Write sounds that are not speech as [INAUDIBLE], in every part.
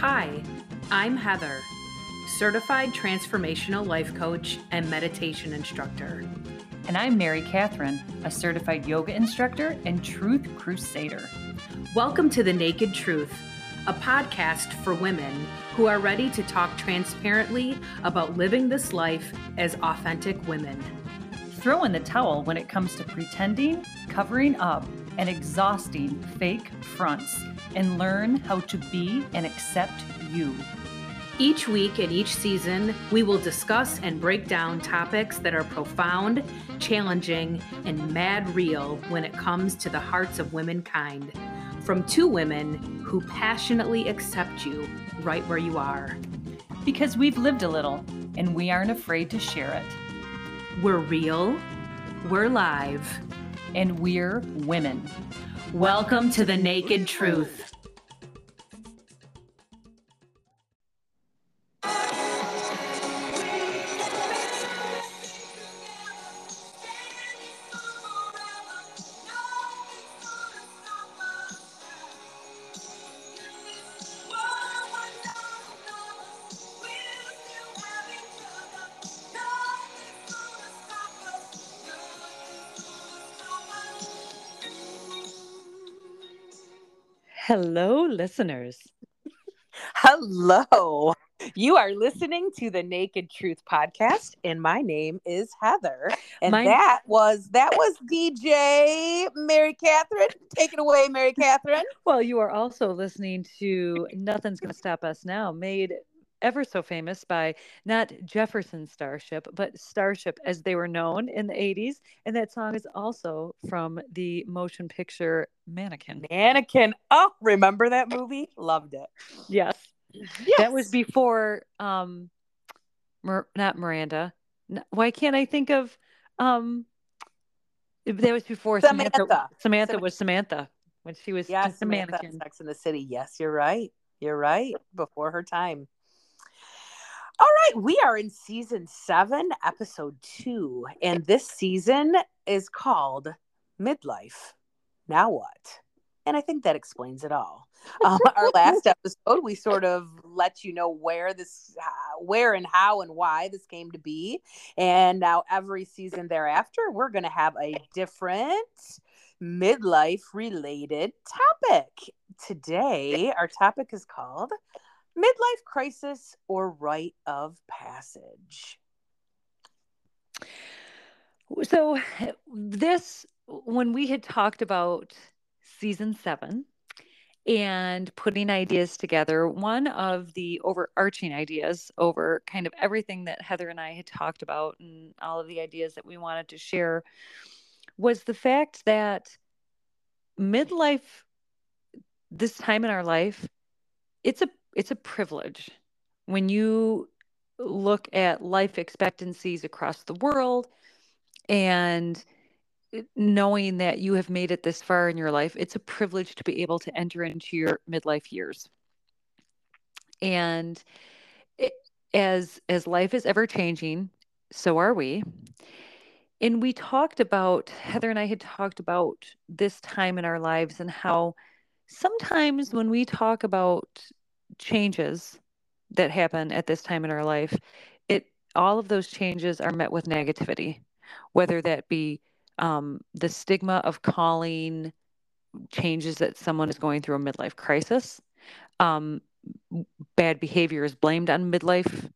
Hi, I'm Heather, certified transformational life coach and meditation instructor. And I'm Mary Catherine, a certified yoga instructor and truth crusader. Welcome to The Naked Truth, a podcast for women who are ready to talk transparently about living this life as authentic women. Throw in the towel when it comes to pretending, covering up, and exhausting fake fronts and learn how to be and accept you. Each week and each season, we will discuss and break down topics that are profound, challenging, and mad real when it comes to the hearts of womankind. From two women who passionately accept you right where you are. Because we've lived a little and we aren't afraid to share it. We're real, we're live, and we're women. Welcome to the Naked Truth. Hello, listeners. Hello. You are listening to the Naked Truth podcast, and my name is Heather. And my... that was that was DJ Mary Catherine. Take it away, Mary Catherine. Well, you are also listening to Nothing's Gonna Stop Us Now, made ever so famous by not Jefferson Starship, but Starship as they were known in the 80s. And that song is also from the motion picture Mannequin. Mannequin. Oh, remember that movie? Loved it. Yes. yes. That was before um Mer- not Miranda. Why can't I think of um that was before Samantha. Samantha, Samantha was Samantha when she was yes, just a mannequin. Sex in the City. Yes, you're right. You're right. Before her time. All right, we are in season seven, episode two, and this season is called Midlife. Now what? And I think that explains it all. Um, [LAUGHS] our last episode, we sort of let you know where this, uh, where and how and why this came to be, and now every season thereafter, we're going to have a different midlife related topic. Today, our topic is called midlife crisis or rite of passage? So, this, when we had talked about season seven and putting ideas together, one of the overarching ideas over kind of everything that Heather and I had talked about and all of the ideas that we wanted to share was the fact that midlife, this time in our life, it's a it's a privilege. When you look at life expectancies across the world and knowing that you have made it this far in your life it's a privilege to be able to enter into your midlife years. And it, as as life is ever changing so are we. And we talked about heather and i had talked about this time in our lives and how sometimes when we talk about changes that happen at this time in our life, it all of those changes are met with negativity, whether that be um, the stigma of calling changes that someone is going through a midlife crisis. Um, bad behavior is blamed on midlife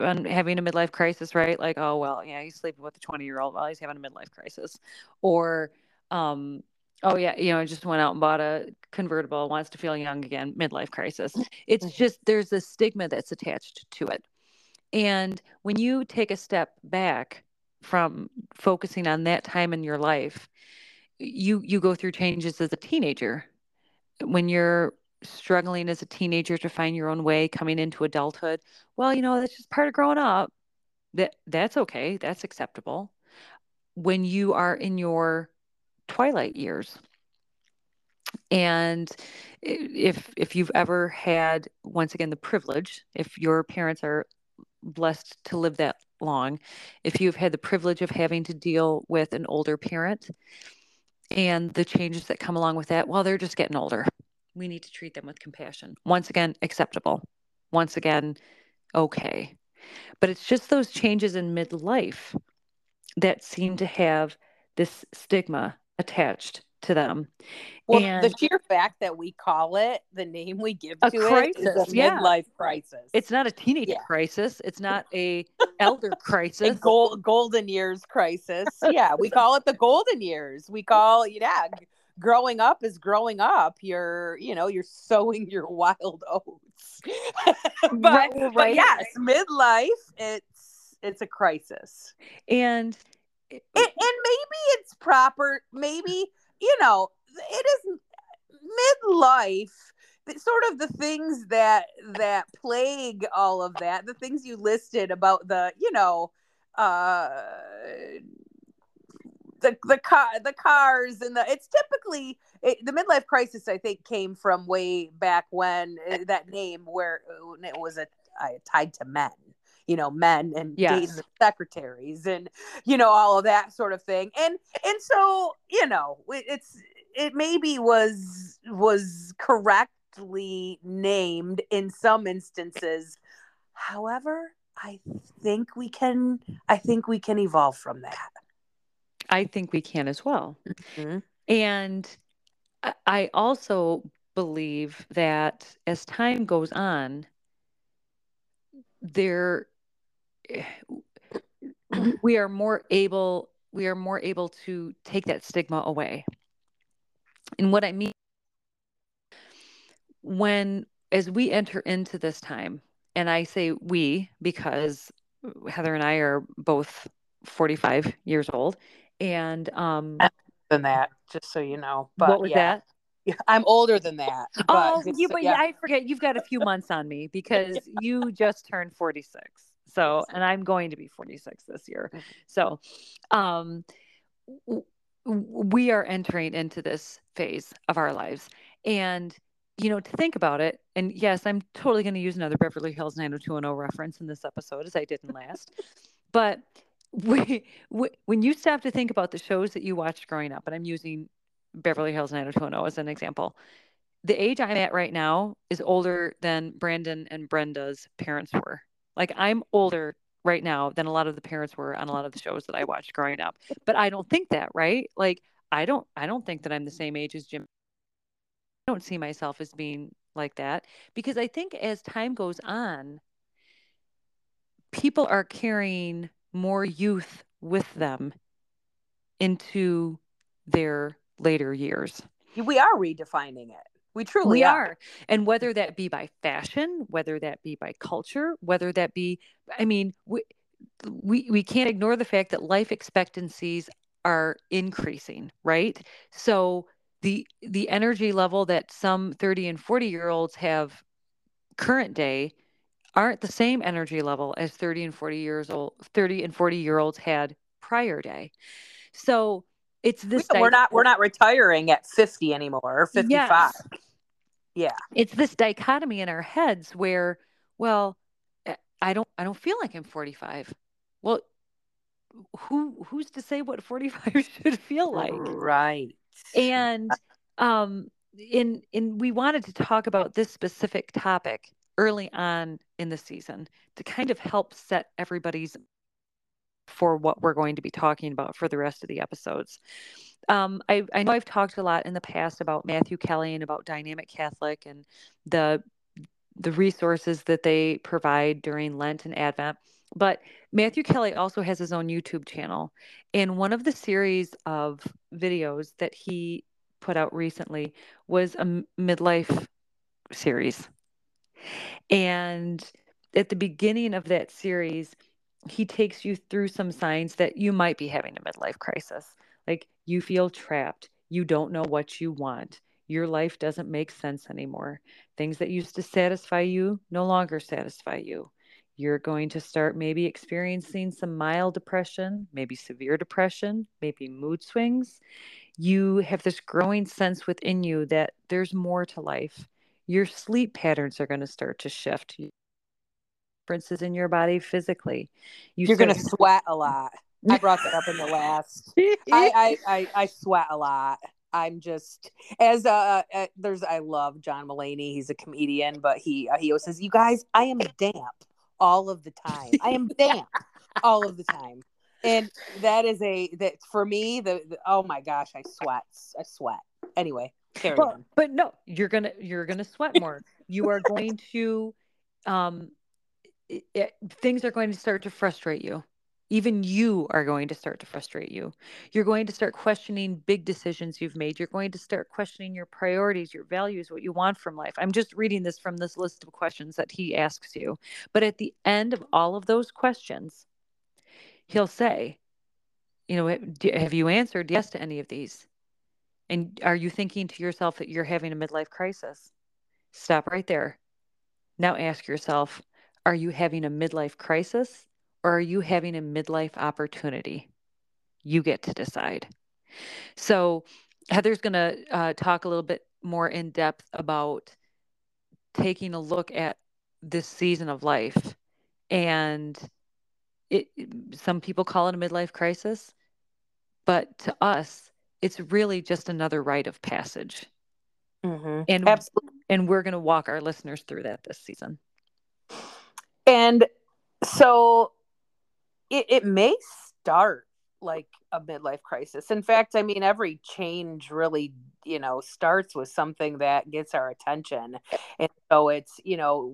on having a midlife crisis, right? Like, oh well, yeah, he's sleeping with a 20 year old while he's having a midlife crisis. Or um, oh yeah, you know, I just went out and bought a convertible, wants to feel young again, midlife crisis. It's mm-hmm. just there's a stigma that's attached to it. And when you take a step back from focusing on that time in your life, you you go through changes as a teenager. When you're struggling as a teenager to find your own way coming into adulthood, well, you know, that's just part of growing up. That that's okay. That's acceptable. When you are in your twilight years, and if if you've ever had once again the privilege if your parents are blessed to live that long if you've had the privilege of having to deal with an older parent and the changes that come along with that well they're just getting older we need to treat them with compassion. Once again, acceptable. Once again, okay. But it's just those changes in midlife that seem to have this stigma attached to them. Well, and the sheer fact that we call it the name we give to crisis, it is a yeah. midlife crisis. It's not a teenage yeah. crisis. It's not [LAUGHS] a elder crisis. A gold, golden years crisis. [LAUGHS] Yeah, we call it the golden years. We call yeah, growing up is growing up. You're you know you're sowing your [LAUGHS] wild oats. but, right, right. but yes, midlife. It's it's a crisis. And it, and maybe it's proper. Maybe you know, it is midlife sort of the things that that plague all of that the things you listed about the you know uh the the car the cars and the it's typically it, the midlife crisis i think came from way back when uh, that name where it was a uh, tied to men you know men and yes. dating the secretaries and you know all of that sort of thing and and so you know it's it maybe was was correctly named in some instances however i think we can i think we can evolve from that i think we can as well mm-hmm. and i also believe that as time goes on there we are more able we are more able to take that stigma away and what i mean when as we enter into this time and i say we because heather and i are both 45 years old and um than that just so you know but what was yeah. that [LAUGHS] I'm older than that. oh, you, but yeah. I forget you've got a few months on me because [LAUGHS] yeah. you just turned 46. So, and I'm going to be 46 this year. Mm-hmm. So, um, w- we are entering into this phase of our lives. And, you know, to think about it, and yes, I'm totally going to use another Beverly Hills 90210 reference in this episode as I did in last. [LAUGHS] but we, we, when you stop to think about the shows that you watched growing up, and I'm using Beverly Hills 90210 as an example, the age I'm at right now is older than Brandon and Brenda's parents were. Like I'm older right now than a lot of the parents were on a lot of the shows that I watched growing up. But I don't think that, right? Like I don't I don't think that I'm the same age as Jim. I don't see myself as being like that because I think as time goes on people are carrying more youth with them into their later years. We are redefining it. We truly we are. are. And whether that be by fashion, whether that be by culture, whether that be, I mean, we, we, we can't ignore the fact that life expectancies are increasing, right? So the the energy level that some 30 and 40 year olds have current day aren't the same energy level as 30 and 40 years old 30 and 40 year olds had prior day. So it's this we're not we're not retiring at 50 anymore or 55 yes. yeah. It's this dichotomy in our heads where well eh, i don't i don't feel like i'm 45 well who who's to say what 45 [LAUGHS] should feel like? Right. And um in in we wanted to talk about this specific topic early on in the season to kind of help set everybody's for what we're going to be talking about for the rest of the episodes. Um, I, I know I've talked a lot in the past about Matthew Kelly and about Dynamic Catholic and the the resources that they provide during Lent and Advent. But Matthew Kelly also has his own YouTube channel. And one of the series of videos that he put out recently was a midlife series. And at the beginning of that series, he takes you through some signs that you might be having a midlife crisis. Like you feel trapped, you don't know what you want, your life doesn't make sense anymore. Things that used to satisfy you no longer satisfy you. You're going to start maybe experiencing some mild depression, maybe severe depression, maybe mood swings. You have this growing sense within you that there's more to life. Your sleep patterns are going to start to shift differences in your body physically. You are going to sweat a lot. I brought that up in the last. [LAUGHS] I, I, I, I sweat a lot. I'm just as uh, uh there's I love John Mulaney. He's a comedian, but he uh, he always says, "You guys, I am damp all of the time. I am [LAUGHS] damp all of the time." And that is a that for me the, the oh my gosh, I sweat. I sweat. Anyway, carry but, on. But no, you're going to you're going to sweat more. you are [LAUGHS] going to um it, it, things are going to start to frustrate you even you are going to start to frustrate you. You're going to start questioning big decisions you've made. You're going to start questioning your priorities, your values, what you want from life. I'm just reading this from this list of questions that he asks you. But at the end of all of those questions, he'll say, you know, have you answered yes to any of these? And are you thinking to yourself that you're having a midlife crisis? Stop right there. Now ask yourself, are you having a midlife crisis or are you having a midlife opportunity? You get to decide. So, Heather's going to uh, talk a little bit more in depth about taking a look at this season of life. And it, some people call it a midlife crisis, but to us, it's really just another rite of passage. Mm-hmm. And, Absolutely. and we're going to walk our listeners through that this season. And so it, it may start like a midlife crisis. In fact, I mean, every change really, you know, starts with something that gets our attention. And so it's, you know,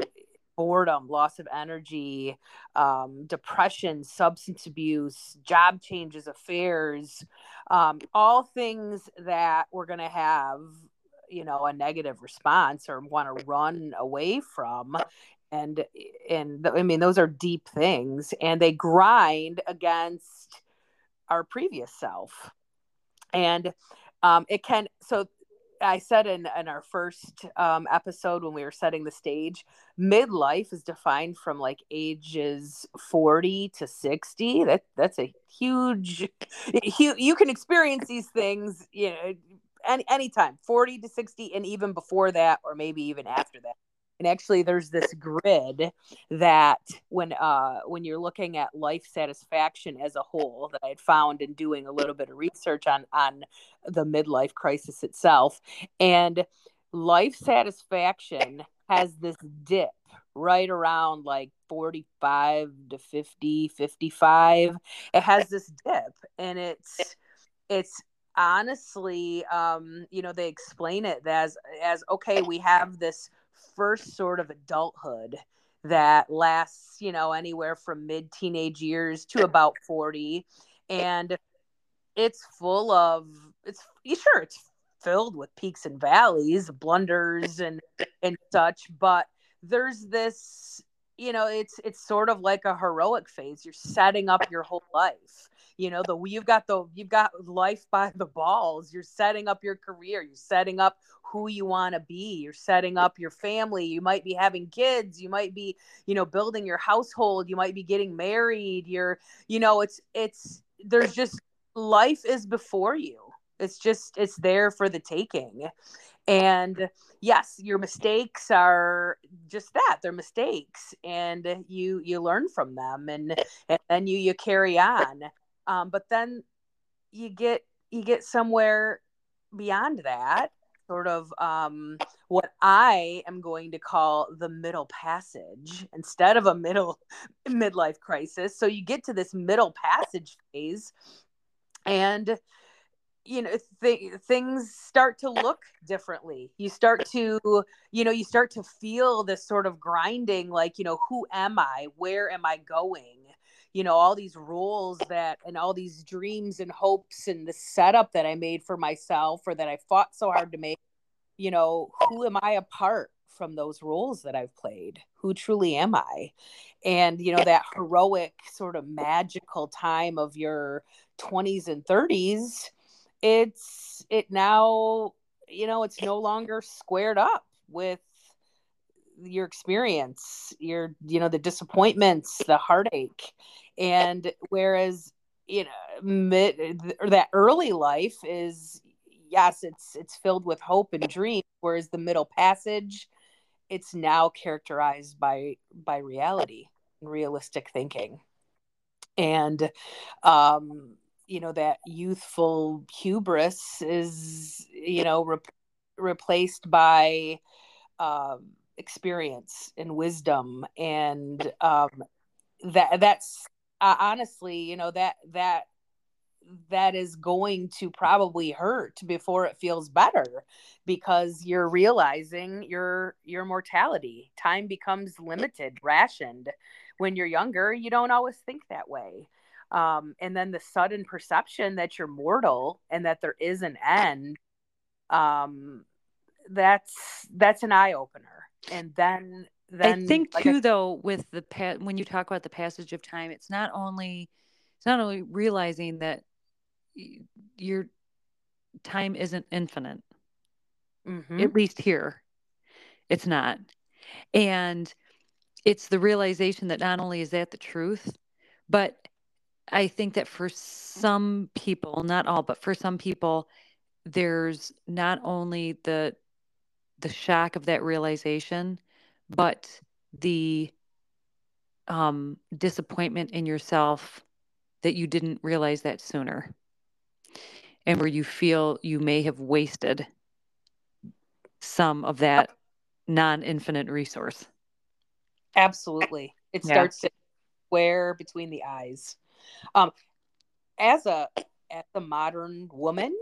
boredom, loss of energy, um, depression, substance abuse, job changes, affairs, um, all things that we're going to have, you know, a negative response or want to run away from and and i mean those are deep things and they grind against our previous self. And um, it can so i said in in our first um, episode when we were setting the stage midlife is defined from like ages 40 to 60 that that's a huge you can experience these things you know any anytime 40 to 60 and even before that or maybe even after that and actually there's this grid that when uh when you're looking at life satisfaction as a whole that i had found in doing a little bit of research on on the midlife crisis itself. And life satisfaction has this dip right around like 45 to 50 55 it has this dip and it's it's honestly um you know they explain it as as okay we have this first sort of adulthood that lasts, you know, anywhere from mid teenage years to about 40. And it's full of, it's sure, it's filled with peaks and valleys, blunders and, and such. But there's this, you know, it's, it's sort of like a heroic phase. You're setting up your whole life you know the you've got the you've got life by the balls you're setting up your career you're setting up who you want to be you're setting up your family you might be having kids you might be you know building your household you might be getting married you're you know it's it's there's just life is before you it's just it's there for the taking and yes your mistakes are just that they're mistakes and you you learn from them and and then you you carry on um, but then you get you get somewhere beyond that sort of um, what I am going to call the middle passage instead of a middle [LAUGHS] midlife crisis. So you get to this middle passage phase, and you know th- things start to look differently. You start to you know you start to feel this sort of grinding, like you know who am I? Where am I going? you know all these roles that and all these dreams and hopes and the setup that i made for myself or that i fought so hard to make you know who am i apart from those roles that i've played who truly am i and you know that heroic sort of magical time of your 20s and 30s it's it now you know it's no longer squared up with your experience your you know the disappointments the heartache. And whereas you know mid that early life is yes it's it's filled with hope and dreams whereas the middle passage it's now characterized by by reality and realistic thinking. And um you know that youthful hubris is you know re- replaced by um, experience and wisdom and um, that that's uh, honestly you know that that that is going to probably hurt before it feels better because you're realizing your your mortality. Time becomes limited rationed. When you're younger you don't always think that way um, and then the sudden perception that you're mortal and that there is an end um, that's that's an eye opener. And then then I think like too I, though with the pa- when you talk about the passage of time it's not only it's not only realizing that your time isn't infinite. Mm-hmm. at least here it's not. And it's the realization that not only is that the truth but i think that for some people not all but for some people there's not only the the shock of that realization but the um, disappointment in yourself that you didn't realize that sooner. And where you feel you may have wasted some of that non-infinite resource. Absolutely. It yeah. starts to square between the eyes um as a as a modern woman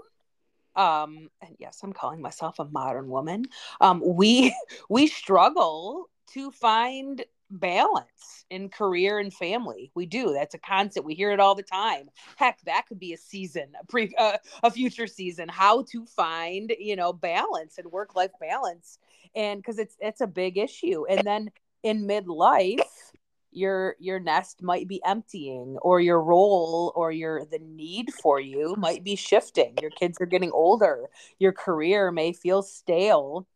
um and yes i'm calling myself a modern woman um we [LAUGHS] we struggle to find balance in career and family. We do. That's a concept we hear it all the time. Heck that could be a season a pre uh, a future season how to find you know balance and work life balance. And because it's it's a big issue. And then in midlife your your nest might be emptying or your role or your the need for you might be shifting. Your kids are getting older. Your career may feel stale.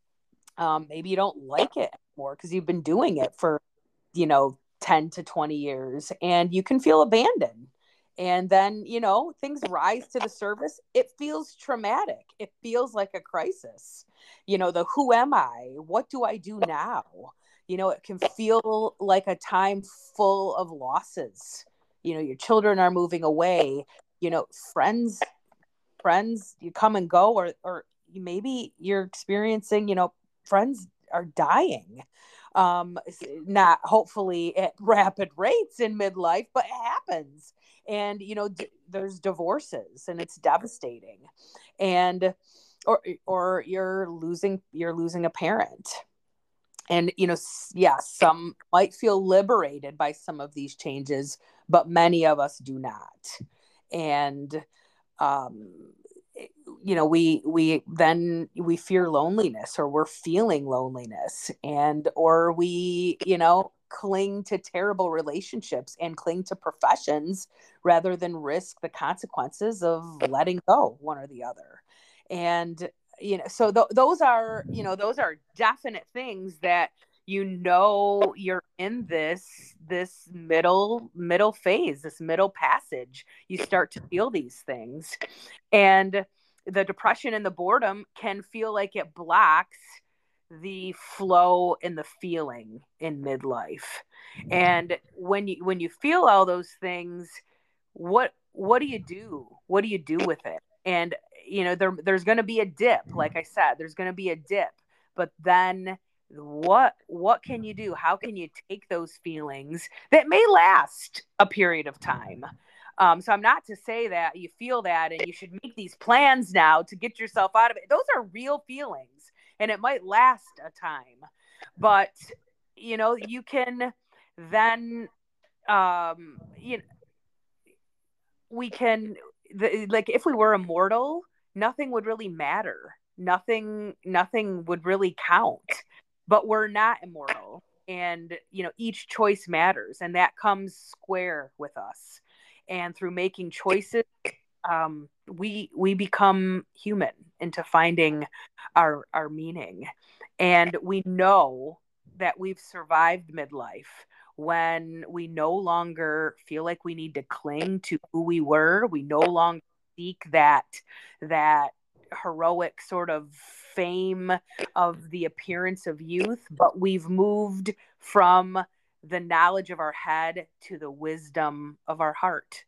Um, maybe you don't like it more because you've been doing it for you know 10 to 20 years and you can feel abandoned. And then you know things rise to the surface. It feels traumatic. It feels like a crisis. You know the who am i? What do i do now you know it can feel like a time full of losses. You know your children are moving away you know friends friends you come and go or or maybe you're experiencing you know friends are dying. Um not hopefully at [LAUGHS] rapid rates in midlife but it happens. And you know d- there's divorces and it's devastating. And or or you're losing you're losing a parent and you know yeah some might feel liberated by some of these changes but many of us do not. And um you know we we then we fear loneliness or we're feeling loneliness and or we you know cling to terrible relationships and cling to professions rather than risk the consequences of letting go one or the other. And you know so th- those are you know those are definite things that you know you're in this this middle middle phase this middle passage. You start to feel these things. And the depression and the boredom can feel like it blocks the flow and the feeling in midlife. And when you when you feel all those things what what do you do? What do you do with it? And you know there there's going to be a dip like i said there's going to be a dip. But then what what can you do? How can you take those feelings that may last a period of time? Um, so i'm not to say that you feel that and you should make these plans now to get yourself out of it. Those are real feelings and it might last a time. But you know you can then um you know we can the, like if we were immortal nothing would really matter. Nothing nothing would really count. But we're not immortal and you know each choice matters and that comes square with us. And through making choices um, we we become human into finding our our meaning. And we know that we've survived midlife when we no longer feel like we need to cling to who we were. We no longer that that heroic sort of fame of the appearance of youth but we've moved from the knowledge of our head to the wisdom of our heart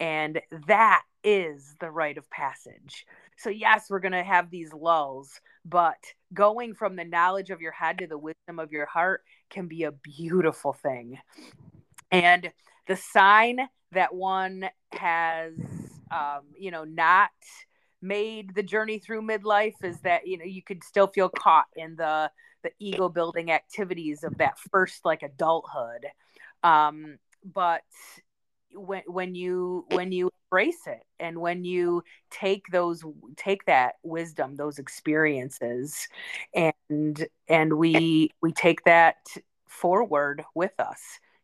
and that is the rite of passage. So, yes, we're going to have these lulls, but going from the knowledge of your head to the wisdom of your heart can be a beautiful thing. And the sign that one has, um, you know, not made the journey through midlife is that you know you could still feel caught in the the ego building activities of that first like adulthood. Um but when when you when you embrace it and when you take those take that wisdom those experiences and and we we take that forward with us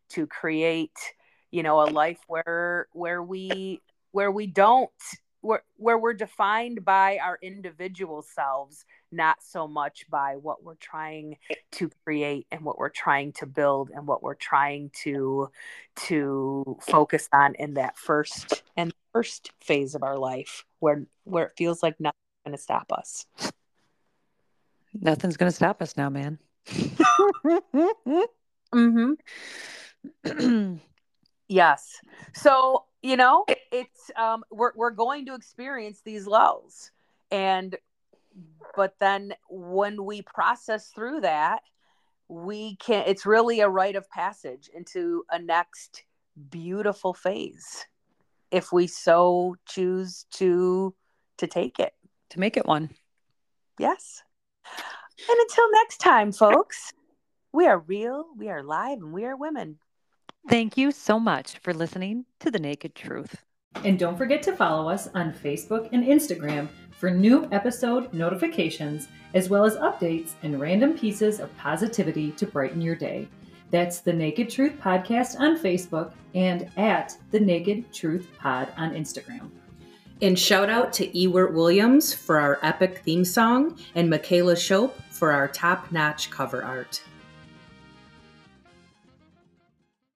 to create you know a life where where we where we don't where, where we're defined by our individual selves not so much by what we're trying to create and what we're trying to build and what we're trying to to focus on in that first and first phase of our life where where it feels like nothing's going to stop us. Nothing's going to stop us now man. [LAUGHS] Mm-hmm. [CLEARS THROAT] yes. So you know it's um we're, we're going to experience these lulls. And but then when we process through that we can it's really a rite of passage into a next beautiful phase if we so choose to to take it. To make it one. Yes. And until next time folks we are real we are live and we are women thank you so much for listening to the naked truth and don't forget to follow us on Facebook and Instagram for new episode notifications, as well as updates and random pieces of positivity to brighten your day. That's the Naked Truth Podcast on Facebook and at the Naked Truth Pod on Instagram. And shout out to Ewart Williams for our epic theme song and Michaela Shope for our top notch cover art.